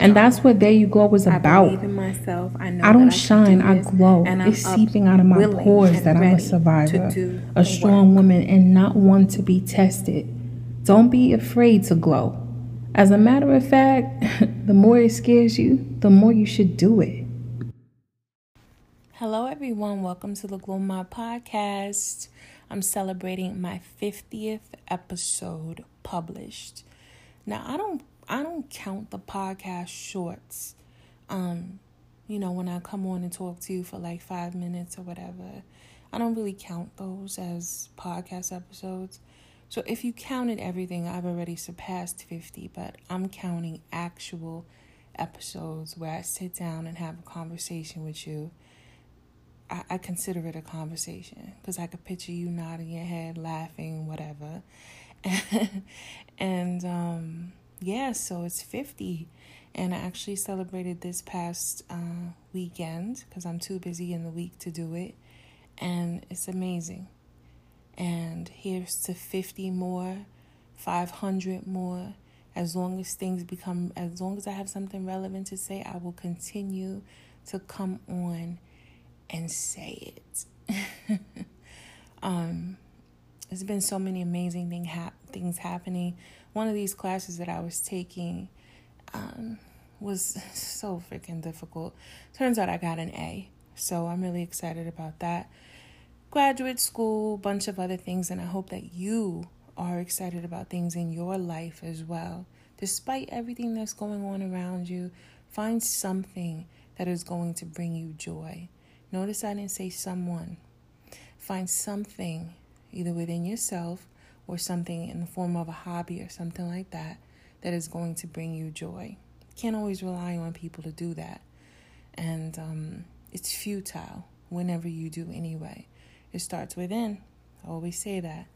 And that's what There You Glow is about. I believe in myself. I know I don't shine, do I glow. It's seeping out of my pores that I'm a survivor, a strong work. woman, and not one to be tested. Don't be afraid to glow. As a matter of fact, the more it scares you, the more you should do it. Hello, everyone. Welcome to the Glow Mobb podcast. I'm celebrating my 50th episode published. Now, I don't I don't count the podcast shorts. Um, you know, when I come on and talk to you for like 5 minutes or whatever. I don't really count those as podcast episodes. So if you counted everything, I've already surpassed 50, but I'm counting actual episodes where I sit down and have a conversation with you. I, I consider it a conversation because I could picture you nodding your head, laughing, whatever. and um, yeah, so it's 50. And I actually celebrated this past uh, weekend because I'm too busy in the week to do it. And it's amazing. And here's to 50 more, 500 more. As long as things become, as long as I have something relevant to say, I will continue to come on and say it. um, there's been so many amazing thing hap- things happening. One of these classes that I was taking um, was so freaking difficult. Turns out I got an A, so I'm really excited about that. Graduate school, bunch of other things, and I hope that you are excited about things in your life as well. Despite everything that's going on around you, find something that is going to bring you joy. Notice I didn't say someone. Find something either within yourself or something in the form of a hobby or something like that that is going to bring you joy. Can't always rely on people to do that. And um, it's futile whenever you do anyway. It starts within. I always say that.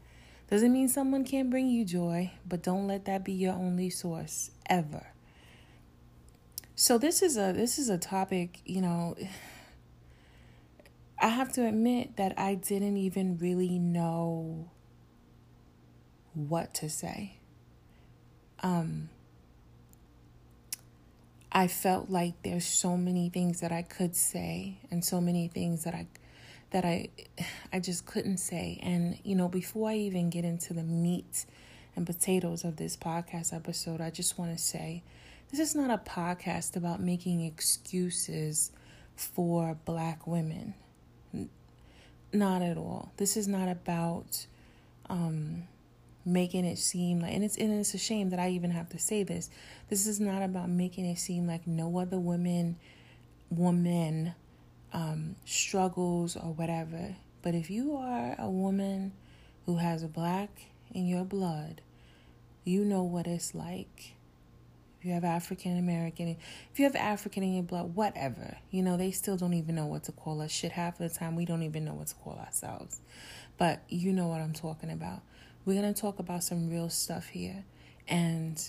Doesn't mean someone can't bring you joy, but don't let that be your only source ever. So this is a this is a topic, you know, I have to admit that I didn't even really know what to say. Um, I felt like there's so many things that I could say and so many things that I that I I just couldn't say. And you know, before I even get into the meat and potatoes of this podcast episode, I just want to say this is not a podcast about making excuses for black women. Not at all. This is not about um, making it seem like, and it's and it's a shame that I even have to say this. This is not about making it seem like no other women, woman, um, struggles or whatever. But if you are a woman who has black in your blood, you know what it's like If you have African American, if you have African in your blood, whatever, you know, they still don't even know what to call us. Shit, half of the time we don't even know what to call ourselves. But you know what I'm talking about. We're going to talk about some real stuff here. And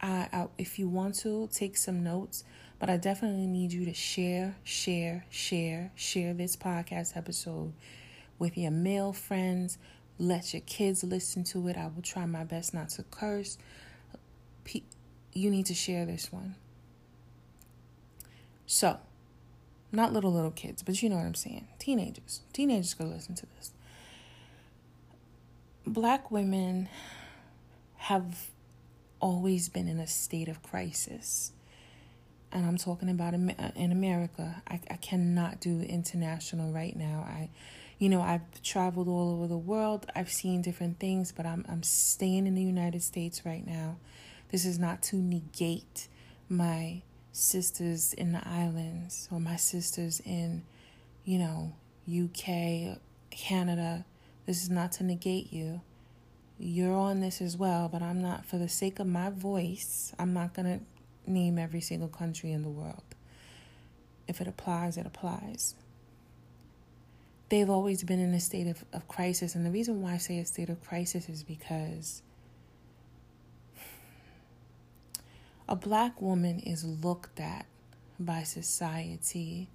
I, I, if you want to, take some notes. But I definitely need you to share, share, share, share this podcast episode with your male friends. Let your kids listen to it. I will try my best not to curse you need to share this one. So, not little, little kids, but you know what I'm saying. Teenagers. Teenagers go listen to this. Black women have always been in a state of crisis. And I'm talking about uh, in America. I, I cannot do international right now. I, you know, I've traveled all over the world. I've seen different things, but I'm I'm staying in the United States right now this is not to negate my sisters in the islands or my sisters in, you know, UK, Canada. This is not to negate you. You're on this as well, but I'm not, for the sake of my voice, I'm not going to name every single country in the world. If it applies, it applies. They've always been in a state of, of crisis. And the reason why I say a state of crisis is because a black woman is looked at by society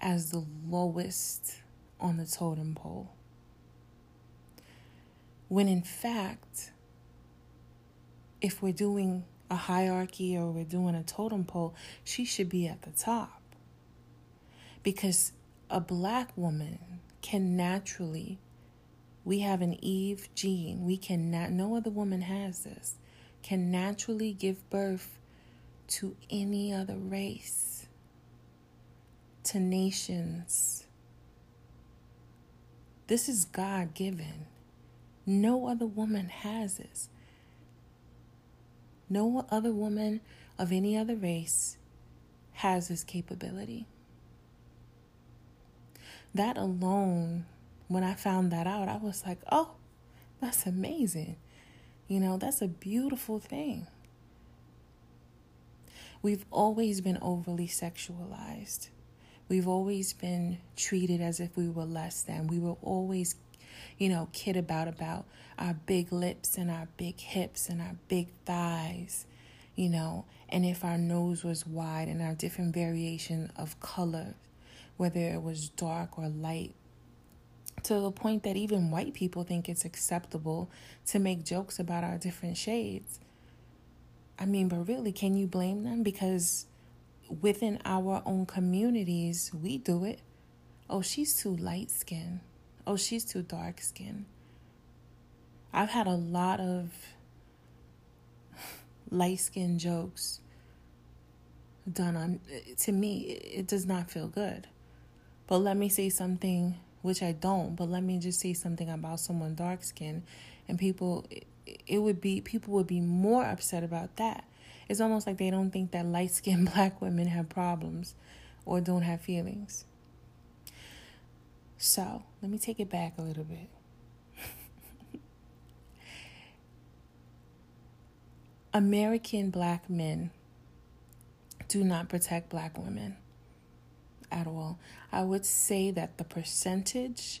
as the lowest on the totem pole. When in fact, if we're doing a hierarchy or we're doing a totem pole, she should be at the top. Because a black woman can naturally, we have an Eve gene, we can not, no other woman has this, can naturally give birth to any other race, to nations. This is God given. No other woman has this. No other woman of any other race has this capability. That alone, when I found that out, I was like, oh, that's amazing. You know, that's a beautiful thing. We've always been overly sexualized. We've always been treated as if we were less than. We were always, you know, kid about about our big lips and our big hips and our big thighs, you know, and if our nose was wide and our different variation of color, whether it was dark or light, to the point that even white people think it's acceptable to make jokes about our different shades. I mean, but really, can you blame them? Because within our own communities, we do it. Oh, she's too light skinned. Oh, she's too dark skinned. I've had a lot of light skinned jokes done on to me it does not feel good. But let me say something which i don't but let me just say something about someone dark skinned and people it would be people would be more upset about that. It's almost like they don't think that light skinned black women have problems or don't have feelings so let me take it back a little bit American black men do not protect black women at all. I would say that the percentage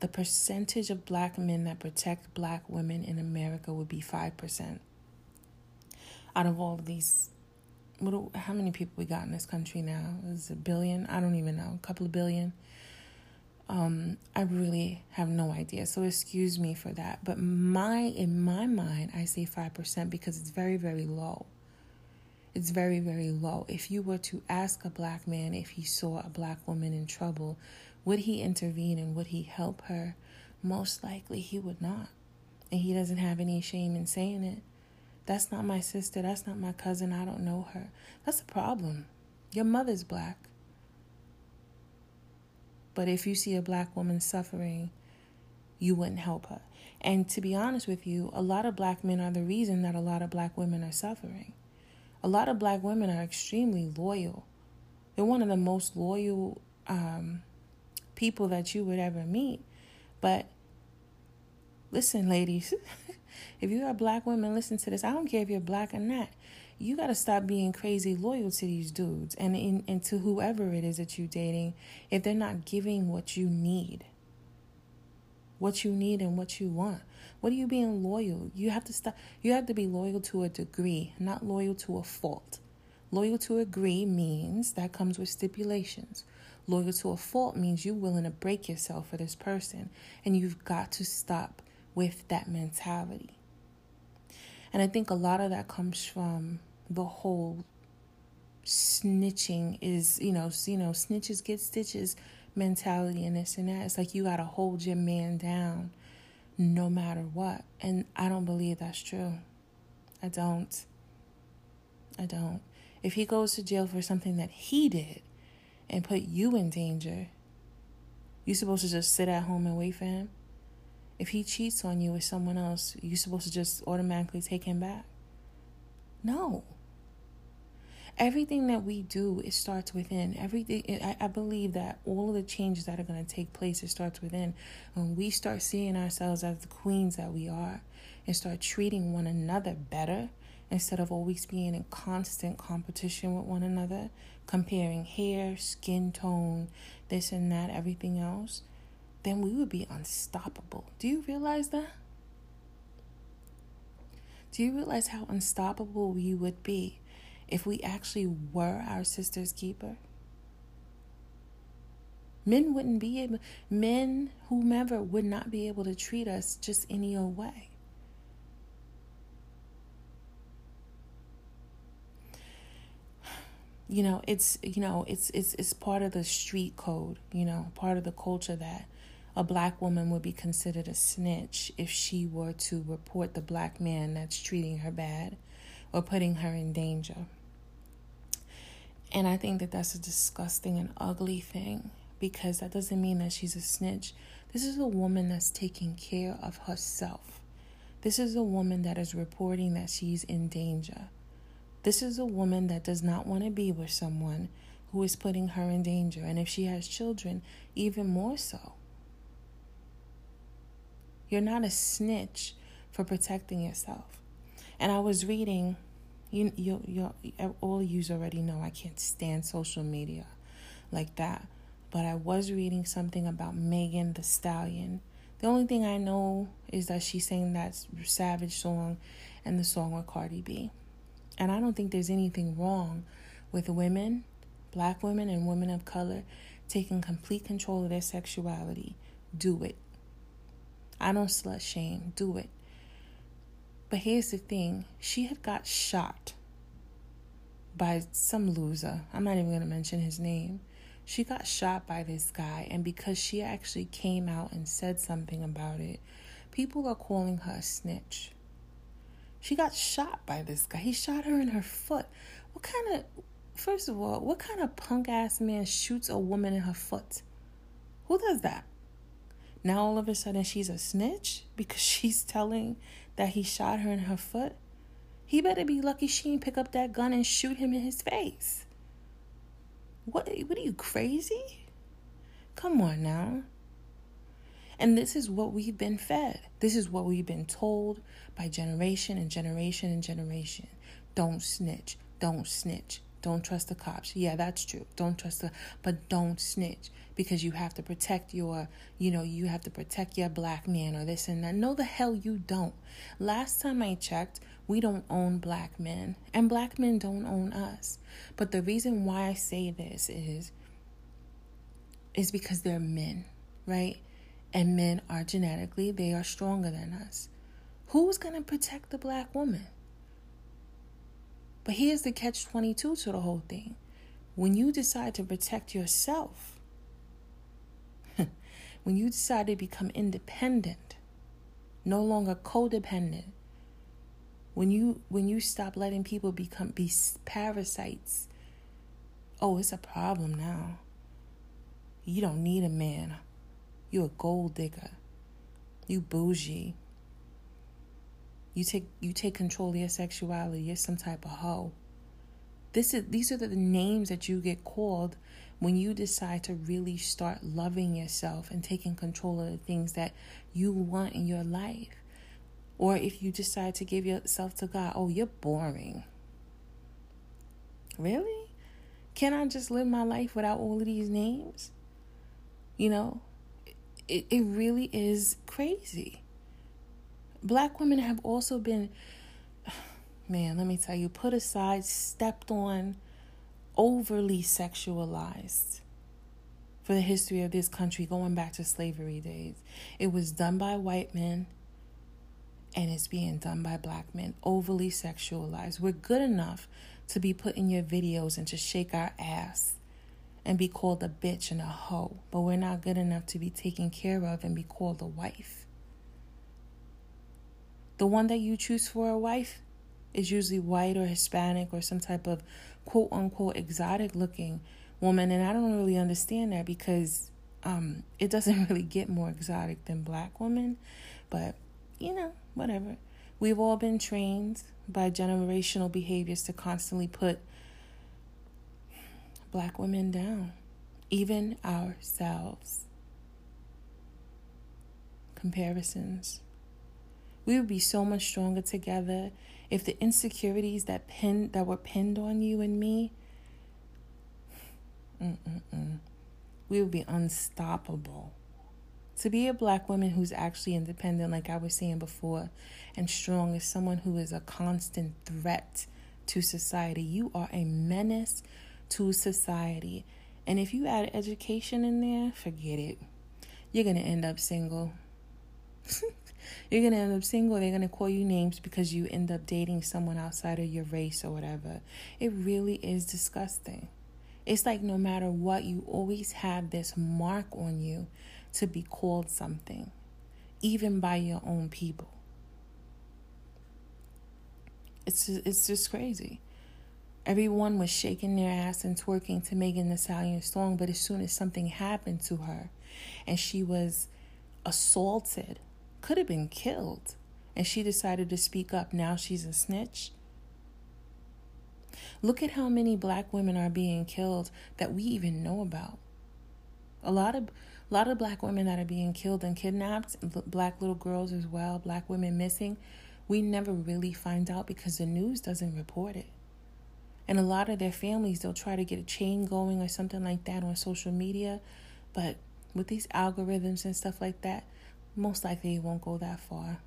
the percentage of black men that protect black women in America would be 5%. Out of all of these what how many people we got in this country now? Is a billion? I don't even know. A couple of billion. Um, I really have no idea. So excuse me for that. But my in my mind, I say 5% because it's very, very low. It's very, very low. If you were to ask a black man if he saw a black woman in trouble, would he intervene and would he help her? Most likely he would not. And he doesn't have any shame in saying it. That's not my sister. That's not my cousin. I don't know her. That's a problem. Your mother's black. But if you see a black woman suffering, you wouldn't help her. And to be honest with you, a lot of black men are the reason that a lot of black women are suffering. A lot of black women are extremely loyal. They're one of the most loyal um, people that you would ever meet. But listen, ladies, if you are black women, listen to this. I don't care if you're black or not you got to stop being crazy loyal to these dudes and, in, and to whoever it is that you're dating if they're not giving what you need. What you need and what you want. What are you being loyal? You have to stop. You have to be loyal to a degree, not loyal to a fault. Loyal to a degree means that comes with stipulations. Loyal to a fault means you're willing to break yourself for this person, and you've got to stop with that mentality. And I think a lot of that comes from the whole snitching is, you know, you know, snitches get stitches mentality and this and that. It's like you gotta hold your man down no matter what. And I don't believe that's true. I don't. I don't. If he goes to jail for something that he did and put you in danger, you supposed to just sit at home and wait for him? If he cheats on you with someone else, you supposed to just automatically take him back? No. Everything that we do, it starts within. Everything, I, I believe that all of the changes that are going to take place, it starts within. When we start seeing ourselves as the queens that we are and start treating one another better instead of always being in constant competition with one another, comparing hair, skin tone, this and that, everything else then we would be unstoppable. Do you realize that? Do you realize how unstoppable we would be if we actually were our sister's keeper? Men wouldn't be able, men, whomever, would not be able to treat us just any old way. You know, it's you know, it's it's it's part of the street code, you know, part of the culture that a black woman would be considered a snitch if she were to report the black man that's treating her bad or putting her in danger. And I think that that's a disgusting and ugly thing because that doesn't mean that she's a snitch. This is a woman that's taking care of herself. This is a woman that is reporting that she's in danger. This is a woman that does not want to be with someone who is putting her in danger. And if she has children, even more so. You're not a snitch for protecting yourself. And I was reading, you, you, you, all you already know I can't stand social media like that. But I was reading something about Megan Thee Stallion. The only thing I know is that she sang that Savage song and the song with Cardi B. And I don't think there's anything wrong with women, black women, and women of color taking complete control of their sexuality. Do it. I don't slut shame. Do it. But here's the thing she had got shot by some loser. I'm not even going to mention his name. She got shot by this guy, and because she actually came out and said something about it, people are calling her a snitch. She got shot by this guy. He shot her in her foot. What kind of, first of all, what kind of punk ass man shoots a woman in her foot? Who does that? Now all of a sudden she's a snitch because she's telling that he shot her in her foot. He better be lucky she didn't pick up that gun and shoot him in his face. What what are you crazy? Come on now. And this is what we've been fed. This is what we've been told by generation and generation and generation. Don't snitch. Don't snitch. Don't trust the cops. Yeah, that's true. Don't trust the but don't snitch because you have to protect your, you know, you have to protect your black man or this and that. No the hell you don't. Last time I checked, we don't own black men and black men don't own us. But the reason why I say this is is because they're men, right? and men are genetically they are stronger than us who's going to protect the black woman but here's the catch 22 to the whole thing when you decide to protect yourself when you decide to become independent no longer codependent when you when you stop letting people become be parasites oh it's a problem now you don't need a man You're a gold digger. You bougie. You take you take control of your sexuality. You're some type of hoe. This is these are the names that you get called when you decide to really start loving yourself and taking control of the things that you want in your life. Or if you decide to give yourself to God, oh, you're boring. Really? Can I just live my life without all of these names? You know, it, it really is crazy. Black women have also been, man, let me tell you, put aside, stepped on, overly sexualized for the history of this country going back to slavery days. It was done by white men and it's being done by black men, overly sexualized. We're good enough to be put in your videos and to shake our ass and be called a bitch and a hoe, but we're not good enough to be taken care of and be called a wife. The one that you choose for a wife is usually white or Hispanic or some type of quote unquote exotic looking woman, and I don't really understand that because um, it doesn't really get more exotic than black women, but you know, whatever. We've all been trained by generational behaviors to constantly put black women down, even ourselves. Comparisons. We would be so much stronger together if the insecurities that pinned that were pinned on you and me. Mm-mm-mm, we would be unstoppable. To be a black woman who's actually independent, like I was saying before, and strong is someone who is a constant threat to society. You are a menace to society. And if you add education in there, forget it. You're going to end up single. You're going to end up single. They're going to call you names because you end up dating someone outside of your race or whatever. It really is disgusting. It's like no matter what, you always have this mark on you to be called something, even by your own people. It's just, it's just crazy. Everyone was shaking their ass and twerking to Megan Thee Stallion song, but as soon as something happened to her and she was assaulted, could have been killed, and she decided to speak up, now she's a snitch. Look at how many black women are being killed that we even know about. A lot of a lot of black women that are being killed and kidnapped, black little girls as well, black women missing, we never really find out because the news doesn't report it. And a lot of their families, they'll try to get a chain going or something like that on social media. But with these algorithms and stuff like that, most likely it won't go that far.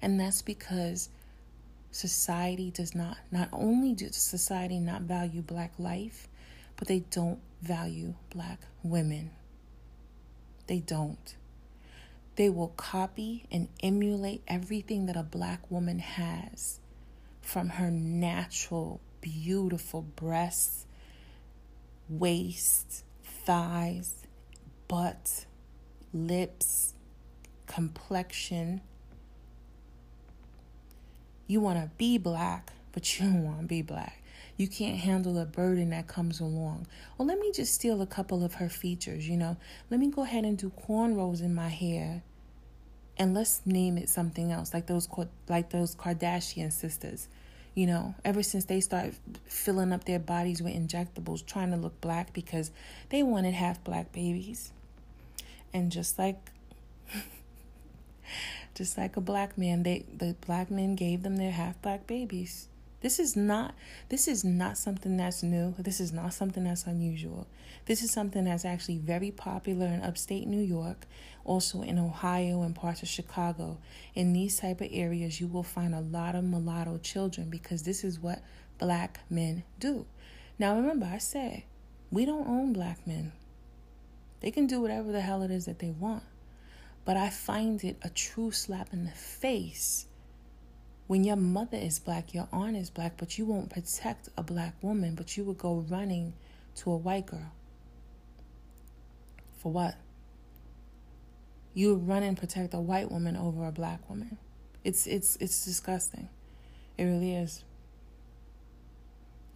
And that's because society does not, not only does society not value black life, but they don't value black women. They don't. They will copy and emulate everything that a black woman has from her natural beautiful breasts, waist, thighs, butt, lips, complexion. You want to be black, but you don't want to be black. You can't handle the burden that comes along. Well, let me just steal a couple of her features, you know. Let me go ahead and do cornrows in my hair. And let's name it something else, like those like those Kardashian sisters. You know, ever since they started filling up their bodies with injectables, trying to look black because they wanted half black babies. And just like just like a black man, they the black men gave them their half black babies. This is not this is not something that's new. This is not something that's unusual. This is something that's actually very popular in upstate New York, also in Ohio and parts of Chicago. In these type of areas, you will find a lot of mulatto children because this is what black men do. Now remember I said, we don't own black men. They can do whatever the hell it is that they want. But I find it a true slap in the face when your mother is black, your aunt is black, but you won't protect a black woman, but you would go running to a white girl. For what? You would run and protect a white woman over a black woman. It's it's it's disgusting. It really is.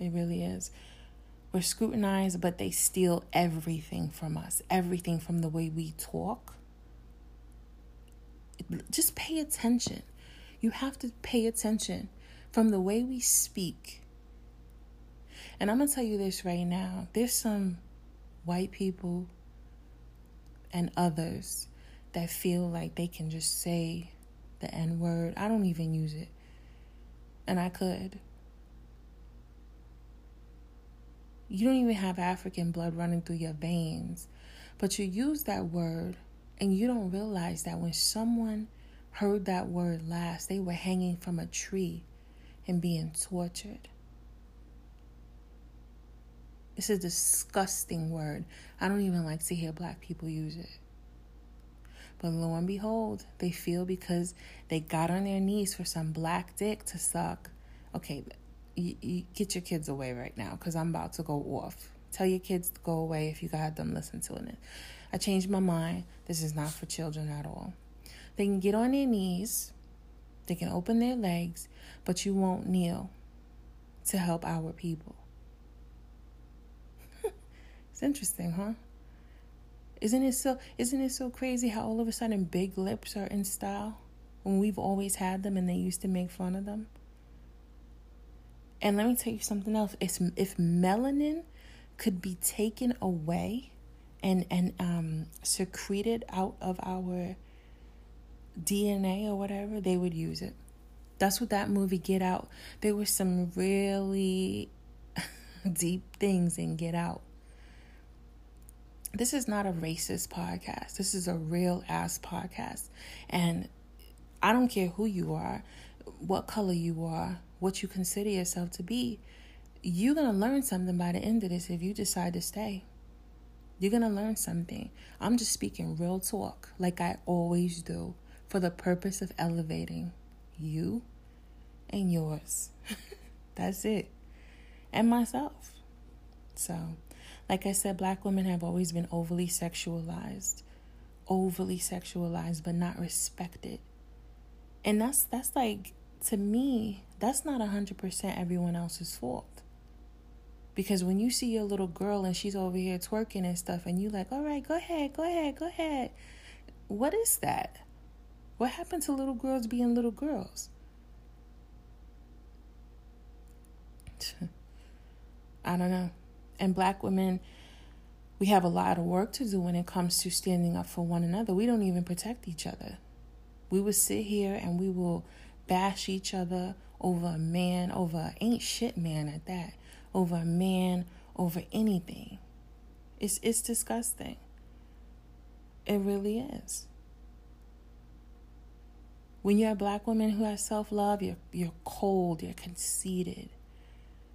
It really is. We're scrutinized, but they steal everything from us. Everything from the way we talk. Just pay attention. You have to pay attention from the way we speak. And I'm going to tell you this right now there's some white people and others that feel like they can just say the N word. I don't even use it. And I could. You don't even have African blood running through your veins, but you use that word and you don't realize that when someone heard that word last, they were hanging from a tree and being tortured. It's a disgusting word. I don't even like to hear black people use it. But lo and behold, they feel because they got on their knees for some black dick to suck. Okay, get your kids away right now because I'm about to go off. Tell your kids to go away if you got them listen to it. I changed my mind. This is not for children at all. They can get on their knees, they can open their legs, but you won't kneel to help our people. it's interesting, huh? Isn't it so isn't it so crazy how all of a sudden big lips are in style when we've always had them and they used to make fun of them? And let me tell you something else. It's, if melanin could be taken away and and um, secreted out of our DNA or whatever, they would use it. That's what that movie Get Out. There were some really deep things in Get Out. This is not a racist podcast. This is a real ass podcast. And I don't care who you are, what color you are, what you consider yourself to be. You're going to learn something by the end of this if you decide to stay. You're going to learn something. I'm just speaking real talk like I always do for the purpose of elevating you and yours. That's it. And myself. So, like I said, black women have always been overly sexualized. Overly sexualized, but not respected. And that's that's like to me, that's not 100% everyone else's fault. Because when you see your little girl and she's over here twerking and stuff, and you like, all right, go ahead, go ahead, go ahead. What is that? What happened to little girls being little girls? I don't know. And black women, we have a lot of work to do when it comes to standing up for one another. We don't even protect each other. We will sit here and we will bash each other over a man, over a ain't shit man at that, over a man, over anything. It's it's disgusting. It really is. When you're a black woman who has self love, you're you're cold, you're conceited.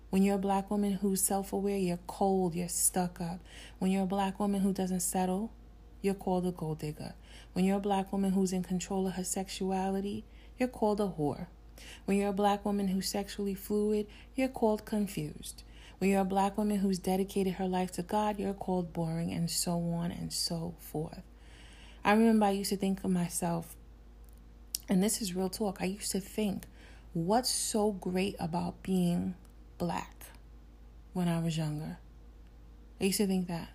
When you're a black woman who's self aware, you're cold, you're stuck up. When you're a black woman who doesn't settle, you're called a gold digger. When you're a black woman who's in control of her sexuality, you're called a whore. When you're a black woman who's sexually fluid, you're called confused. When you're a black woman who's dedicated her life to God, you're called boring, and so on and so forth. I remember I used to think of myself, and this is real talk, I used to think, what's so great about being black when I was younger? I used to think that.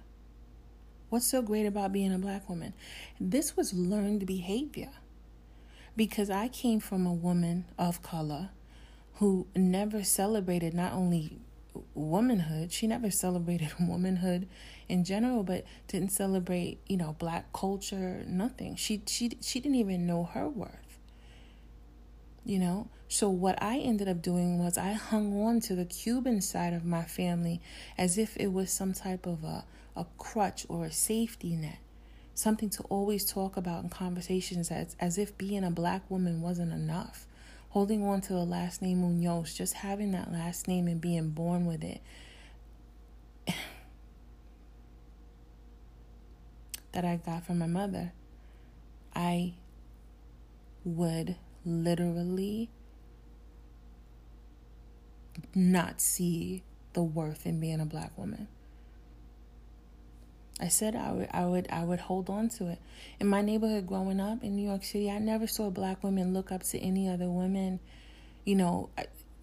What's so great about being a black woman? This was learned behavior because I came from a woman of color who never celebrated not only womanhood, she never celebrated womanhood in general, but didn't celebrate, you know, black culture, nothing. She she she didn't even know her worth. You know? So what I ended up doing was I hung on to the Cuban side of my family as if it was some type of a, a crutch or a safety net something to always talk about in conversations as, as if being a black woman wasn't enough. Holding on to the last name Munoz, just having that last name and being born with it. that I got from my mother, I would literally not see the worth in being a black woman. I said I would I would I would hold on to it. In my neighborhood growing up in New York City, I never saw black women look up to any other women. You know,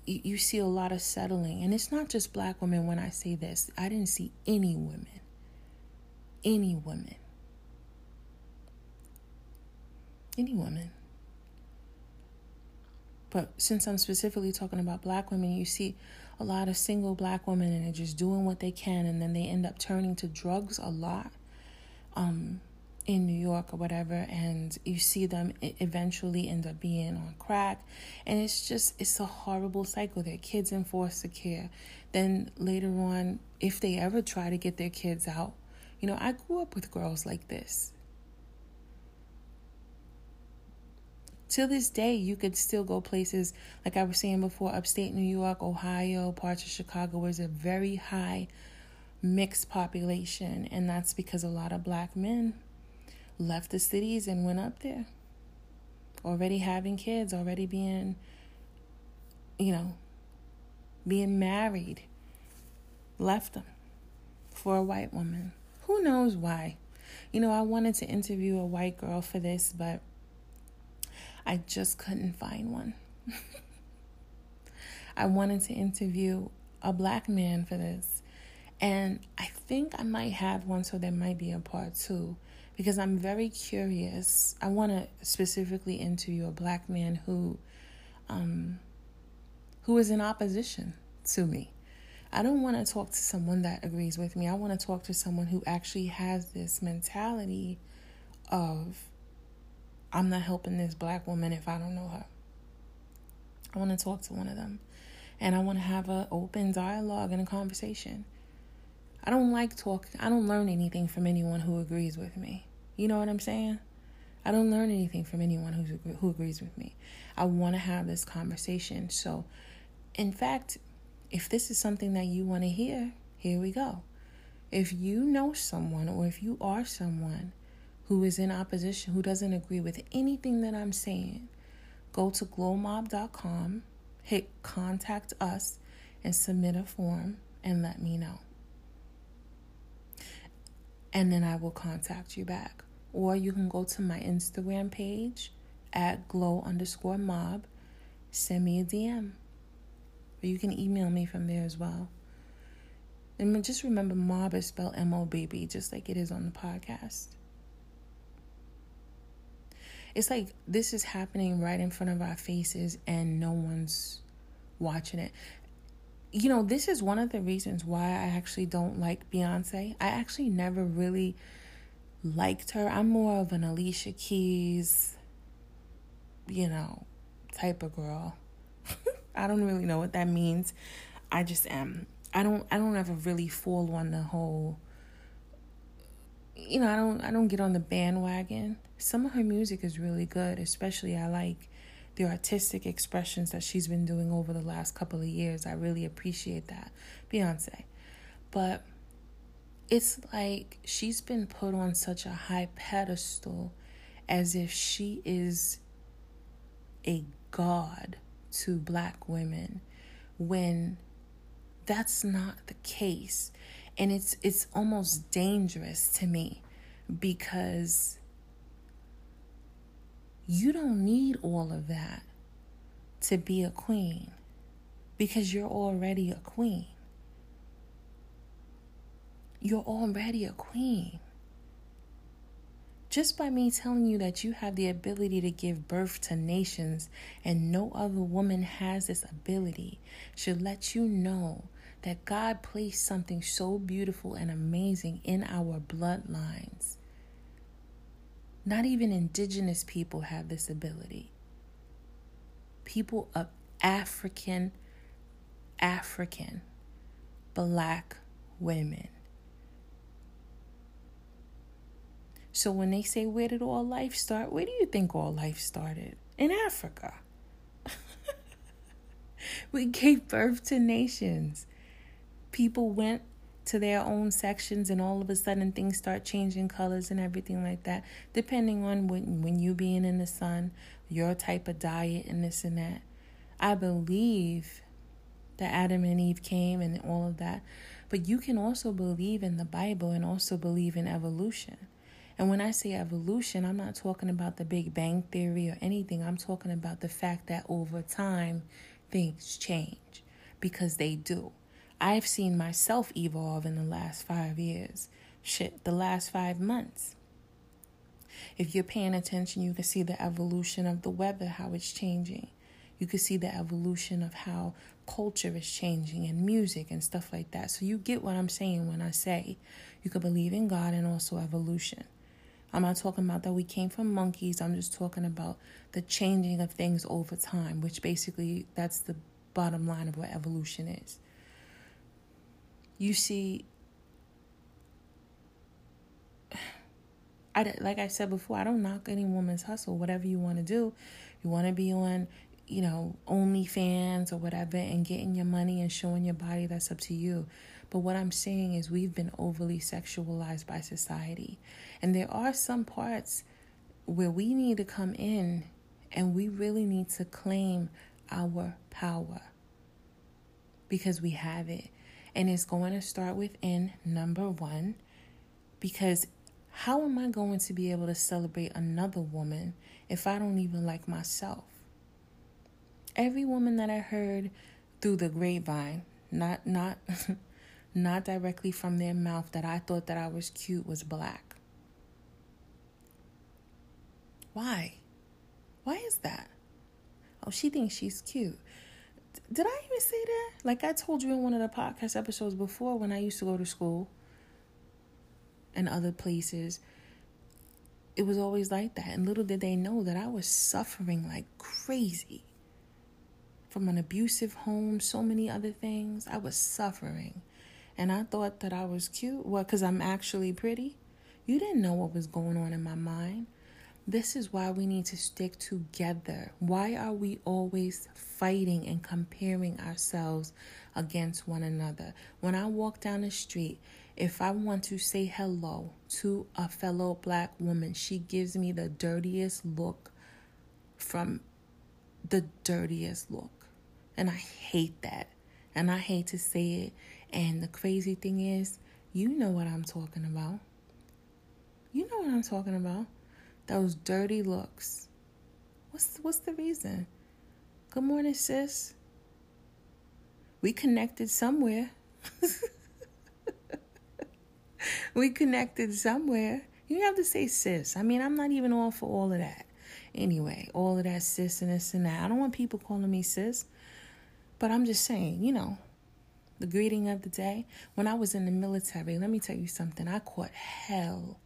you, you see a lot of settling, and it's not just black women when I say this. I didn't see any women. Any women. Any women. But since I'm specifically talking about black women, you see a lot of single black women and they're just doing what they can and then they end up turning to drugs a lot um, in New York or whatever. And you see them eventually end up being on crack. And it's just it's a horrible cycle. Their kids in foster care. Then later on if they ever try to get their kids out you know I grew up with girls like this to this day, you could still go places like I was saying before, upstate New York, Ohio, parts of Chicago, where there's a very high mixed population, and that's because a lot of black men left the cities and went up there, already having kids, already being, you know, being married, left them for a white woman. Who knows why? You know, I wanted to interview a white girl for this, but I just couldn't find one. I wanted to interview a black man for this. And I think I might have one, so there might be a part two because I'm very curious. I want to specifically interview a black man who, um, who is in opposition to me. I don't want to talk to someone that agrees with me. I want to talk to someone who actually has this mentality of I'm not helping this black woman if I don't know her. I want to talk to one of them. And I want to have an open dialogue and a conversation. I don't like talking. I don't learn anything from anyone who agrees with me. You know what I'm saying? I don't learn anything from anyone who's, who agrees with me. I want to have this conversation. So, in fact, if this is something that you want to hear, here we go. If you know someone or if you are someone who is in opposition, who doesn't agree with anything that I'm saying, go to glowmobb.com, hit contact us, and submit a form and let me know. And then I will contact you back. Or you can go to my Instagram page at glow underscore mob, send me a DM. Or you can email me from there as well. And just remember, mob is spelled M O B B, just like it is on the podcast. It's like this is happening right in front of our faces and no one's watching it. You know, this is one of the reasons why I actually don't like Beyonce. I actually never really liked her. I'm more of an Alicia Keys, you know, type of girl. I don't really know what that means. I just am. I don't I don't ever really fall on the whole you know, I don't I don't get on the bandwagon. Some of her music is really good, especially I like the artistic expressions that she's been doing over the last couple of years. I really appreciate that. Beyonce. But it's like she's been put on such a high pedestal as if she is a god to black women when that's not the case and it's it's almost dangerous to me because you don't need all of that to be a queen because you're already a queen you're already a queen. Just by me telling you that you have the ability to give birth to nations and no other woman has this ability should let you know that God placed something so beautiful and amazing in our bloodlines. Not even indigenous people have this ability. People of African, African, black women So when they say, Where did all life start? Where do you think all life started? In Africa. we gave birth to nations. People went to their own sections and all of a sudden things start changing colors and everything like that depending on when when you being in the sun your type of diet and this and that i believe that adam and eve came and all of that but you can also believe in the bible and also believe in evolution and when I say evolution, I'm not talking about the Big Bang Theory or anything. I'm talking about the fact that over time, things change because they do. I've seen myself evolve in the last five years. Shit, the last five months. If you're paying attention, you can see the evolution of the weather, how it's changing. You can see the evolution of how culture is changing and music and stuff like that. So you get what I'm saying when I say you can believe in God and also evolution. I'm not talking about that we came from monkeys. I'm just talking about the changing of things over time, which basically that's the bottom line of what evolution is. You see, I, like I said before, I don't knock any woman's hustle. Whatever you want to do, you want to be on, you know, OnlyFans or whatever and getting your money and showing your body, that's up to you. But what I'm saying is, we've been overly sexualized by society. And there are some parts where we need to come in and we really need to claim our power because we have it. And it's going to start within number one because how am I going to be able to celebrate another woman if I don't even like myself? Every woman that I heard through the grapevine, not not not directly from their mouth that I thought that I was cute was black. Why? Why is that? Oh, she thinks she's cute. Did I even say that? Like I told you in one of the podcast episodes before when I used to go to school and other places, it was always like that. And little did they know that I was suffering like crazy from an abusive home, so many other things. I was suffering. And I thought that I was cute. What, because I'm actually pretty? You didn't know what was going on in my mind. This is why we need to stick together. Why are we always fighting and comparing ourselves against one another? When I walk down the street, if I want to say hello to a fellow black woman, she gives me the dirtiest look from the dirtiest look. And I hate that. And I hate to say it. And the crazy thing is, you know what I'm talking about. You know what I'm talking about. Those dirty looks. What's what's the reason? Good morning, sis. We connected somewhere. we connected somewhere. You have to say sis. I mean, I'm not even all for all of that. Anyway, all of that sis and this and that. I don't want people calling me sis. But I'm just saying, you know, the greeting of the day. When I was in the military, let me tell you something. I caught hell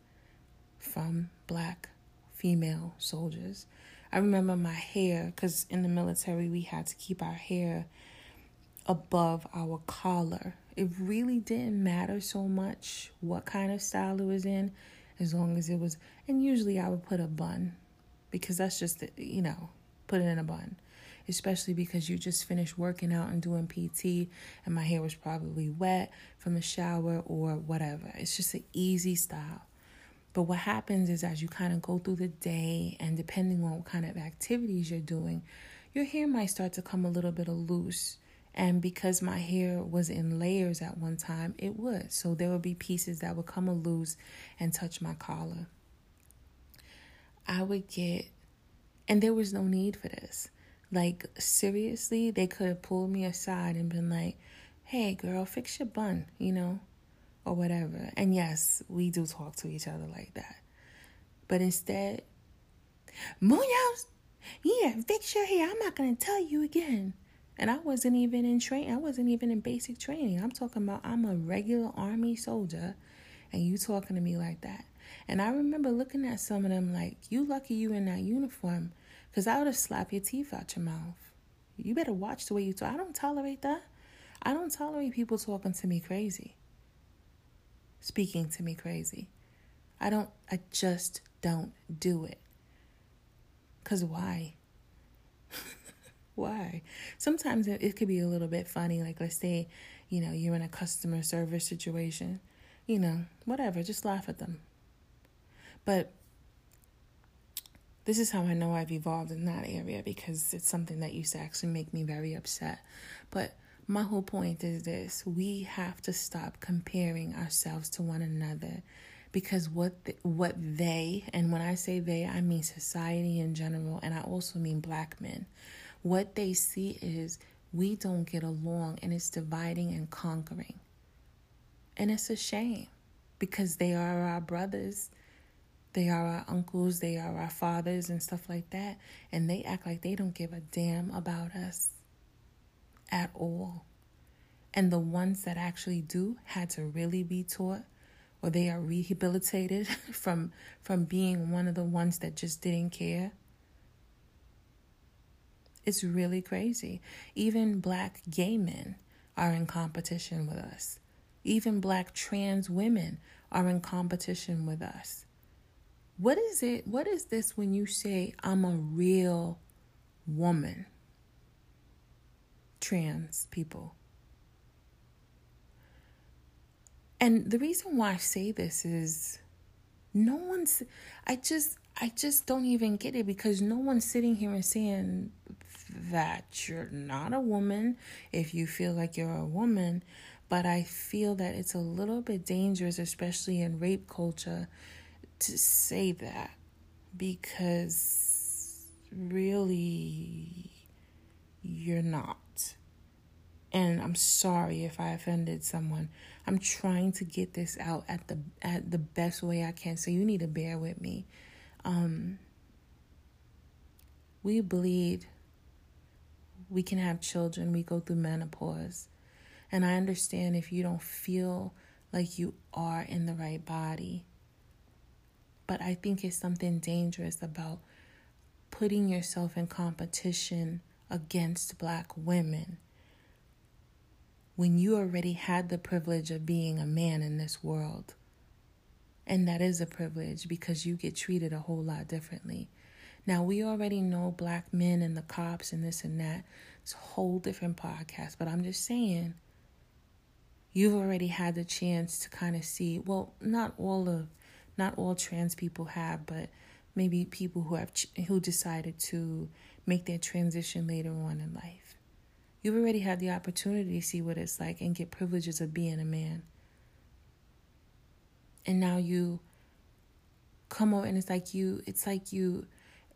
from black female soldiers. I remember my hair, because in the military, we had to keep our hair above our collar. It really didn't matter so much what kind of style it was in, as long as it was. And usually I would put a bun, because that's just, you know, put it in a bun especially because you just finished working out and doing PT and my hair was probably wet from the shower or whatever. It's just an easy style. But what happens is as you kind of go through the day and depending on what kind of activities you're doing, your hair might start to come a little bit loose. And because my hair was in layers at one time, it would. So there would be pieces that would come loose and touch my collar. I would get, and there was no need for this. Like, seriously, they could have pulled me aside and been like, hey, girl, fix your bun, you know, or whatever. And yes, we do talk to each other like that. But instead, Munoz, yeah, fix your hair. I'm not going to tell you again. And I wasn't even in train. I wasn't even in basic training. I'm talking about I'm a regular army soldier, and you talking to me like that. And I remember looking at some of them like, you lucky you in that uniform because I would have slapped your teeth out your mouth. You better watch the way you talk. I don't tolerate that. I don't tolerate people talking to me crazy, speaking to me crazy. I don't, I just don't do it. Because why? why? Sometimes it, it could be a little bit funny. Like, let's say, you know, you're in a customer service situation, you know, whatever, just laugh at them. But this is how I know I've evolved in that area because it's something that used to actually make me very upset. But my whole point is this. We have to stop comparing ourselves to one another because what the, what they and when I say they I mean society in general and I also mean black men. What they see is we don't get along and it's dividing and conquering. And it's a shame because they are our brothers they are our uncles, they are our fathers, and stuff like that. And they act like they don't give a damn about us at all. And the ones that actually do had to really be taught or they are rehabilitated from from being one of the ones that just didn't care. It's really crazy. Even black gay men are in competition with us. Even black trans women are in competition with us. What is it? What is this when you say, I'm a real woman? Trans people. And the reason why I say this is no one's, I just, I just don't even get it because no one's sitting here and saying that you're not a woman if you feel like you're a woman. But I feel that it's a little bit dangerous, especially in rape culture, to say that because really you're not. And I'm sorry if I offended someone. I'm trying to get this out at the at the best way I can. So you need to bear with me. Um, we bleed. We can have children. We go through menopause. And I understand if you don't feel like you are in the right body. But I think it's something dangerous about putting yourself in competition against black women when you already had the privilege of being a man in this world. And that is a privilege because you get treated a whole lot differently. Now, we already know black men and the cops and this and that. It's a whole different podcast, but I'm just saying, you've already had the chance to kind of see, well, not all of, not all trans people have, but maybe people who have, who decided to make their transition later on in life. You've already had the opportunity to see what it's like and get privileges of being a man. And now you come over and it's like you, it's like you,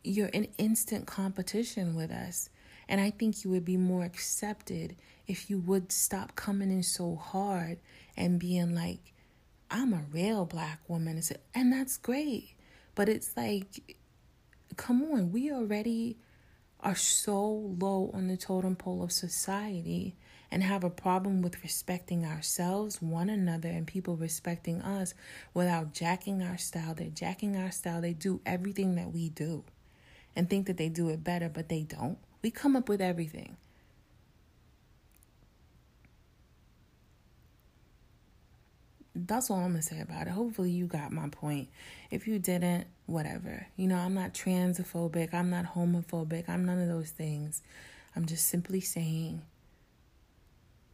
you're in instant competition with us. And I think you would be more accepted if you would stop coming in so hard and being like, I'm a real black woman. And that's great. But it's like, come on, we already are so low on the totem pole of society and have a problem with respecting ourselves, one another, and people respecting us without jacking our style. They're jacking our style. They do everything that we do and think that they do it better, but they don't. We come up with everything. That's all I'm gonna say about it. Hopefully, you got my point. If you didn't, whatever. You know, I'm not transphobic, I'm not homophobic, I'm none of those things. I'm just simply saying,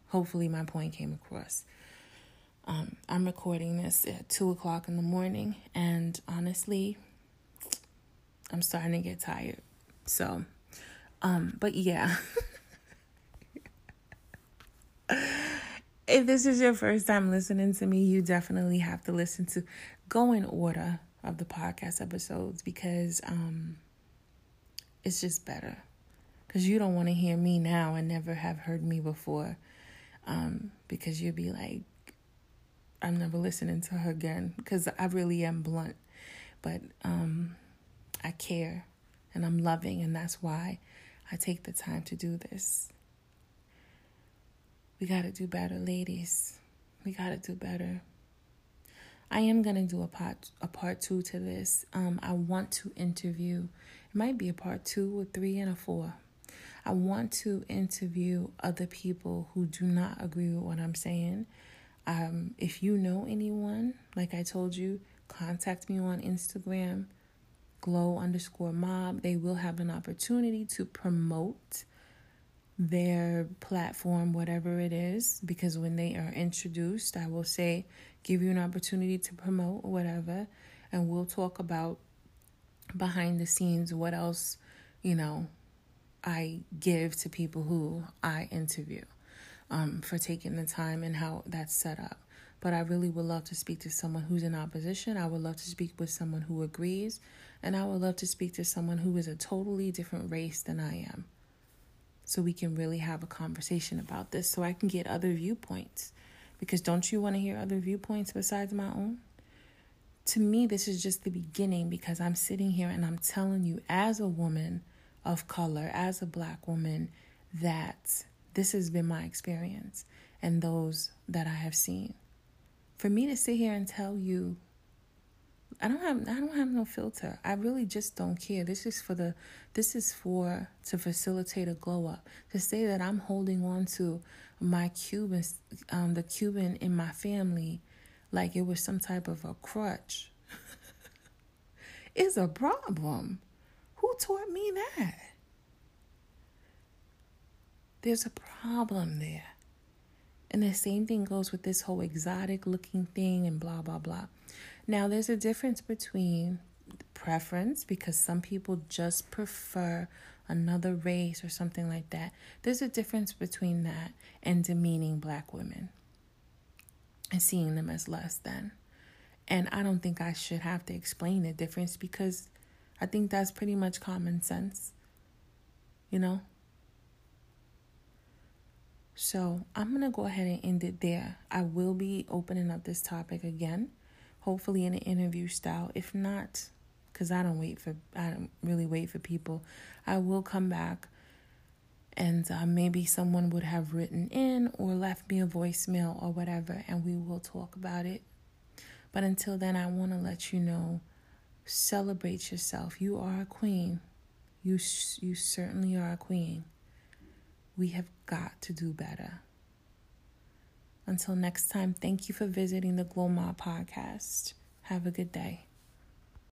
hopefully, my point came across. Um, I'm recording this at 2 o'clock in the morning, and honestly, I'm starting to get tired. So, um, but yeah. if this is your first time listening to me, you definitely have to listen to go in order of the podcast episodes because um it's just better. Cuz you don't want to hear me now and never have heard me before. Um because you'll be like I'm never listening to her again because I really am blunt. But um I care and I'm loving, and that's why I take the time to do this. We got to do better, ladies. We got to do better. I am going to do a part a part 2 to this. Um I want to interview. It might be a part 2 or 3 and a 4. I want to interview other people who do not agree with what I'm saying. Um, if you know anyone, like I told you, contact me on Instagram glow underscore mob, they will have an opportunity to promote their platform, whatever it is, because when they are introduced, I will say, give you an opportunity to promote whatever, and we'll talk about behind the scenes what else, you know, I give to people who I interview um, for taking the time and how that's set up. But I really would love to speak to someone who's in opposition. I would love to speak with someone who agrees. And I would love to speak to someone who is a totally different race than I am. So we can really have a conversation about this so I can get other viewpoints. Because don't you want to hear other viewpoints besides my own? To me, this is just the beginning because I'm sitting here and I'm telling you, as a woman of color, as a black woman, that this has been my experience and those that I have seen. For me to sit here and tell you I don't have I don't have no filter. I really just don't care. This is for the this is for to facilitate a glow up. To say that I'm holding on to my Cuban um the Cuban in my family like it was some type of a crutch is a problem. Who taught me that? There's a problem there. And the same thing goes with this whole exotic looking thing and blah blah blah. Now, there's a difference between preference because some people just prefer another race or something like that. There's a difference between that and demeaning black women and seeing them as less than. And I don't think I should have to explain the difference because I think that's pretty much common sense. You know? So I'm going to go ahead and end it there. I will be opening up this topic again hopefully in an interview style. If not, because I don't wait for I don't really wait for people, I will come back and uh, maybe someone would have written in or left me a voicemail or whatever, and we will talk about it. But until then, I want to let you know celebrate yourself. You are a queen. You, you certainly are a queen. We have got to do better. Until next time, thank you for visiting the Glow Mobb podcast. Have a good day.